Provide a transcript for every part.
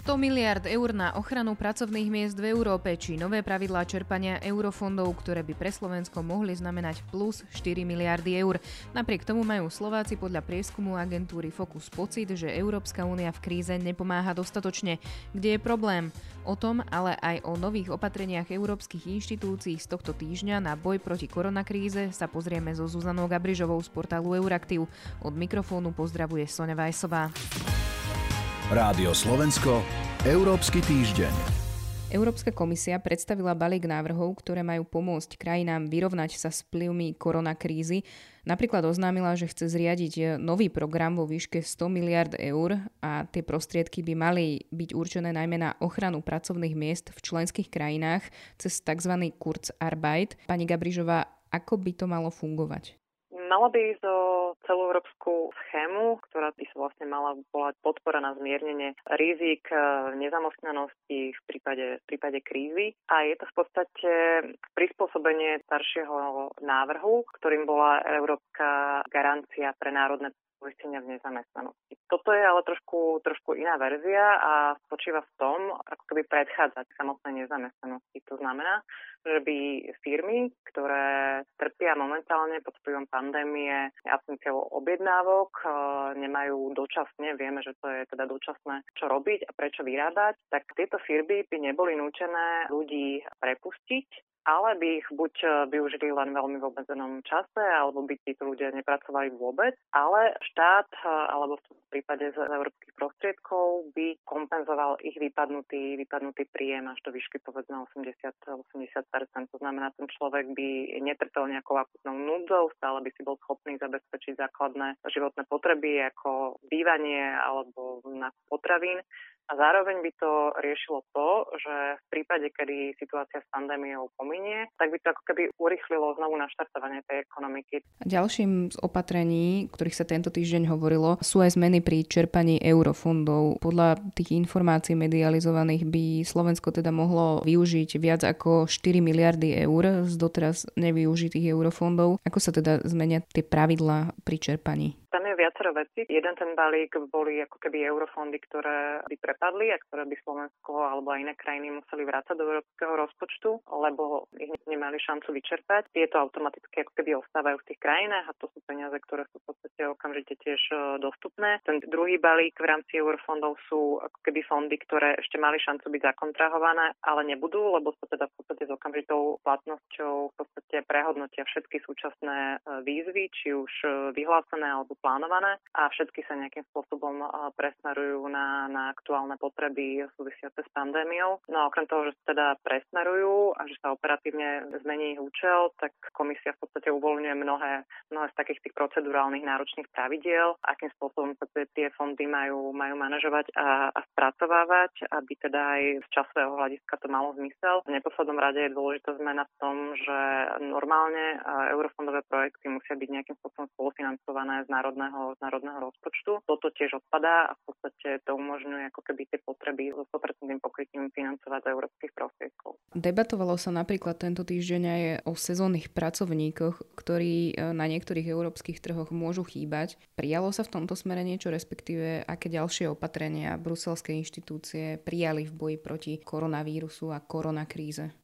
100 miliard eur na ochranu pracovných miest v Európe či nové pravidlá čerpania eurofondov, ktoré by pre Slovensko mohli znamenať plus 4 miliardy eur. Napriek tomu majú Slováci podľa prieskumu agentúry Focus pocit, že Európska únia v kríze nepomáha dostatočne. Kde je problém? O tom, ale aj o nových opatreniach európskych inštitúcií z tohto týždňa na boj proti koronakríze sa pozrieme so Zuzanou Gabrižovou z portálu Euraktiv. Od mikrofónu pozdravuje Sonja Vajsová. Rádio Slovensko, Európsky týždeň. Európska komisia predstavila balík návrhov, ktoré majú pomôcť krajinám vyrovnať sa s vplyvmi koronakrízy. Napríklad oznámila, že chce zriadiť nový program vo výške 100 miliard eur a tie prostriedky by mali byť určené najmä na ochranu pracovných miest v členských krajinách cez tzv. Kurzarbeit. Pani Gabrižová, ako by to malo fungovať? Malo by ísť o celoeurópsku schému, ktorá by sa vlastne mala volať podpora na zmiernenie rizik e, nezamestnanosti v prípade, v prípade krízy. A je to v podstate prispôsobenie staršieho návrhu, ktorým bola Európska garancia pre národné poistenia v nezamestnanosti. Toto je ale trošku, trošku iná verzia a spočíva v tom, ako keby predchádzať samotnej nezamestnanosti. To znamená, že by firmy, ktoré trpia momentálne pod vplyvom pandémie absenciou objednávok, e, nemajú dočasne, vieme, že to je teda dočasné, čo robiť a prečo vyrábať, tak tieto firmy by neboli nútené ľudí prepustiť ale by ich buď e, využili len veľmi v obmedzenom čase, alebo by títo ľudia nepracovali vôbec, ale štát, e, alebo v prípade z európskych prostriedkov, by kompenzoval ich vypadnutý, vypadnutý príjem až do výšky povedzme 80, 80%. To znamená, ten človek by netrpel nejakou akutnou núdzou, stále by si bol schopný zabezpečiť základné životné potreby ako bývanie alebo na potravín a zároveň by to riešilo to, že v prípade, kedy situácia s pandémiou pominie, tak by to ako keby urychlilo znovu naštartovanie tej ekonomiky. Ďalším z opatrení, ktorých sa tento týždeň hovorilo, sú aj zmeny pri čerpaní eurofondov. Podľa tých informácií medializovaných by Slovensko teda mohlo využiť viac ako 4 miliardy eur z doteraz nevyužitých eurofondov. Ako sa teda zmenia tie pravidlá pri čerpaní? Tam je viacero vecí. Jeden ten balík boli ako keby eurofondy, ktoré by prepadli a ktoré by Slovensko alebo aj iné krajiny museli vrácať do európskeho rozpočtu, lebo ich nemali šancu vyčerpať. Tieto automaticky ako keby ostávajú v tých krajinách a to sú peniaze, ktoré sú v podstate okamžite tiež e, dostupné. Ten druhý balík v rámci eurofondov sú ako keby fondy, ktoré ešte mali šancu byť zakontrahované, ale nebudú, lebo sa teda v podstate s okamžitou platnosťou v podstate prehodnotia všetky súčasné e, výzvy, či už e, vyhlásené alebo plánované a všetky sa nejakým spôsobom presmerujú na, na aktuálne potreby súvisiace s pandémiou. No a okrem toho, že sa teda presmerujú a že sa operatívne zmení ich účel, tak komisia v podstate uvoľňuje mnohé, mnohé z takých tých procedurálnych náročných pravidiel, akým spôsobom sa tie fondy majú, majú manažovať a, a spracovávať, aby teda aj z časového hľadiska to malo zmysel. V neposlednom rade je dôležitá zmena v tom, že normálne eurofondové projekty musia byť nejakým spôsobom spolufinancované z národných národného, národného rozpočtu. Toto tiež odpadá a v podstate to umožňuje ako keby tie potreby so 100% pokrytím financovať z európskych prostriedkov. Debatovalo sa napríklad tento týždeň aj o sezónnych pracovníkoch, ktorí e, na niektorých európskych trhoch môžu chýbať. Prijalo sa v tomto smere niečo, respektíve aké ďalšie opatrenia bruselské inštitúcie prijali v boji proti koronavírusu a koronakríze?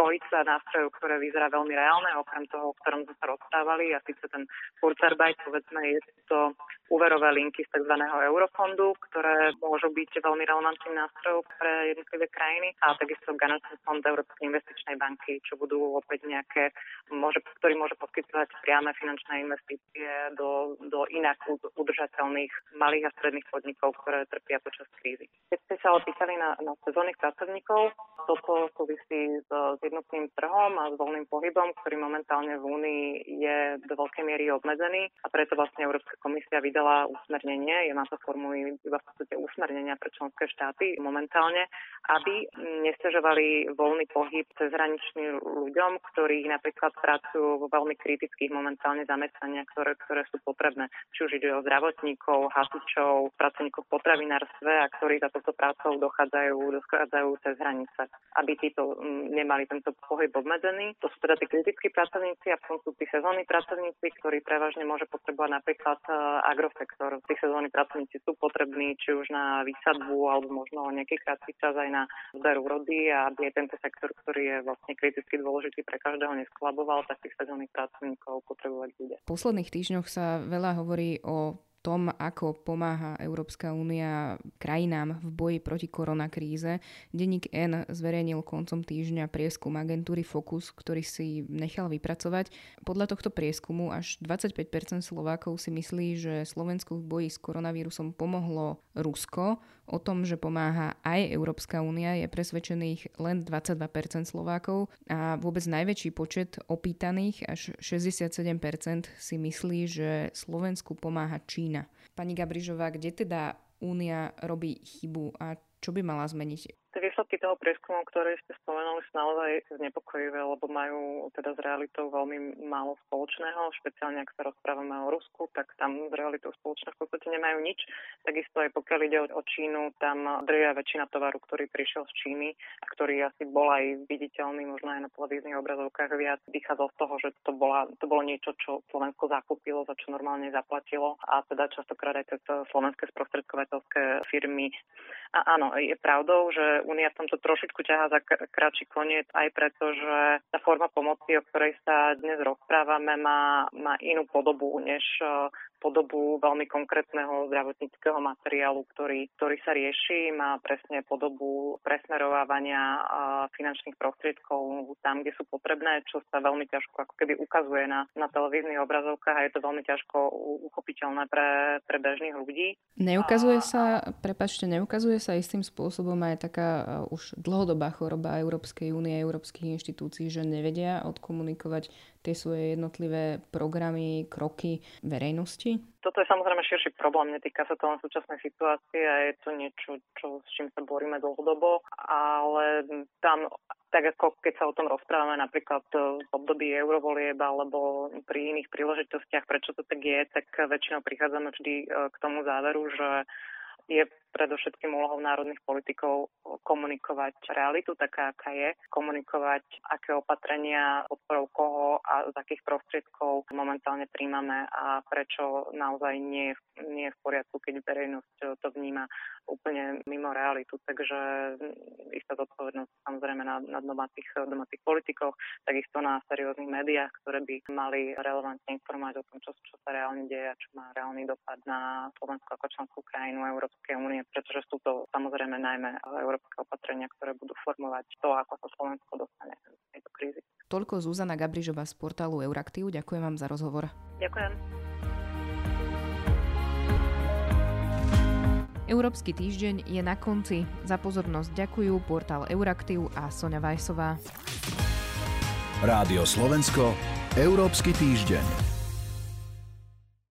Trojica nástrojov, ktoré vyzerá veľmi reálne, okrem toho, o ktorom sme sa rozprávali, a síce ten Kurzarbeit, povedzme, je to úverové linky z tzv. eurofondu, ktoré môžu byť veľmi relevantným nástrojom pre jednotlivé krajiny a takisto garančný fond Európskej investičnej banky, čo budú opäť nejaké, môže, ktorý môže poskytovať priame finančné investície do, do inak udržateľných malých a stredných podnikov, ktoré trpia počas krízy. Keď ste sa opýtali na, na sezónnych pracovníkov, toto súvisí s, s jednotným trhom a s voľným pohybom, ktorý momentálne v Únii je do veľkej miery obmedzený a preto vlastne Európska komisia vydala usmernenie, je na to formujú iba v podstate usmernenia pre členské štáty momentálne, aby nestežovali voľný pohyb cezhraničným ľuďom, ktorí napríklad pracujú vo veľmi kritických momentálne zamestnaniach, ktoré, ktoré sú potrebné. Či už ide o zdravotníkov, hasičov, pracovníkov v potravinárstve a ktorí za toto prácou dochádzajú, dochádzajú cez hranice, aby títo mm, nemali tento pohyb obmedzený. To sú teda tí kritickí pracovníci a potom sú tí sezónni pracovníci, ktorí prevažne môže potrebovať napríklad e, agrosektor. Tí sezónni pracovníci sú potrební či už na výsadbu alebo možno nejaký krátky čas aj na zber úrody a aby aj tento sektor, ktorý je vlastne kriticky dôležitý pre každého, nesklaboval, tak tých sezónnych pracovníkov potrebovať bude. V posledných týždňoch sa veľa hovorí o tom, ako pomáha Európska únia krajinám v boji proti koronakríze. Denník N zverejnil koncom týždňa prieskum agentúry Focus, ktorý si nechal vypracovať. Podľa tohto prieskumu až 25% Slovákov si myslí, že Slovensku v boji s koronavírusom pomohlo Rusko. O tom, že pomáha aj Európska únia, je presvedčených len 22% Slovákov a vôbec najväčší počet opýtaných, až 67% si myslí, že Slovensku pomáha Čína. Pani Gabrižová, kde teda Únia robí chybu a čo by mala zmeniť? Výsledky toho prieskumu, ktoré ste spomenuli, sú naozaj znepokojivé, lebo majú teda s realitou veľmi málo spoločného, špeciálne ak sa rozprávame o Rusku, tak tam s realitou spoločného v podstate nemajú nič. Takisto aj pokiaľ ide o Čínu, tam drvia väčšina tovaru, ktorý prišiel z Číny a ktorý asi bol aj viditeľný možno aj na televíznych obrazovkách viac, vychádzal z toho, že to, bola, to bolo niečo, čo Slovensko zakúpilo, za čo normálne zaplatilo a teda častokrát aj cez slovenské sprostredkovateľské firmy. A áno, je pravdou, že Únia v tomto trošičku ťahá za kratší koniec aj preto, že tá forma pomoci, o ktorej sa dnes rozprávame, má, má inú podobu, než podobu veľmi konkrétneho zdravotníckého materiálu, ktorý, ktorý sa rieši, má presne podobu presmerovávania finančných prostriedkov tam, kde sú potrebné, čo sa veľmi ťažko ako keby ukazuje na, na televíznych obrazovkách a je to veľmi ťažko uchopiteľné pre, pre bežných ľudí. Neukazuje sa, prepačte, neukazuje sa istým spôsobom aj taká už dlhodobá choroba Európskej únie, európskych inštitúcií, že nevedia odkomunikovať tie svoje jednotlivé programy, kroky verejnosti? Toto je samozrejme širší problém, netýka sa to len súčasnej situácie a je to niečo, čo, s čím sa boríme dlhodobo, ale tam tak ako keď sa o tom rozprávame napríklad v období eurovolieb alebo pri iných príležitostiach, prečo to tak je, tak väčšinou prichádzame vždy e, k tomu záveru, že je predovšetkým úlohou národných politikov komunikovať realitu taká, aká je, komunikovať, aké opatrenia, podporou koho a z akých prostriedkov momentálne príjmame a prečo naozaj nie, nie je v poriadku, keď verejnosť to vníma úplne mimo realitu. Takže istá zodpovednosť samozrejme na, na domácich, domácich politikoch, takisto na serióznych médiách, ktoré by mali relevantne informovať o tom, čo, čo sa reálne deje a čo má reálny dopad na Slovensku ako členskú krajinu Európskej únie opatrenie, pretože sú to samozrejme najmä európske opatrenia, ktoré budú formovať to, ako sa Slovensko dostane z tejto krízy. Toľko Zuzana Gabrižová z portálu Euraktiv. Ďakujem vám za rozhovor. Ďakujem. Európsky týždeň je na konci. Za pozornosť ďakujú portál Euraktiv a Sonja Vajsová. Rádio Slovensko, Európsky týždeň.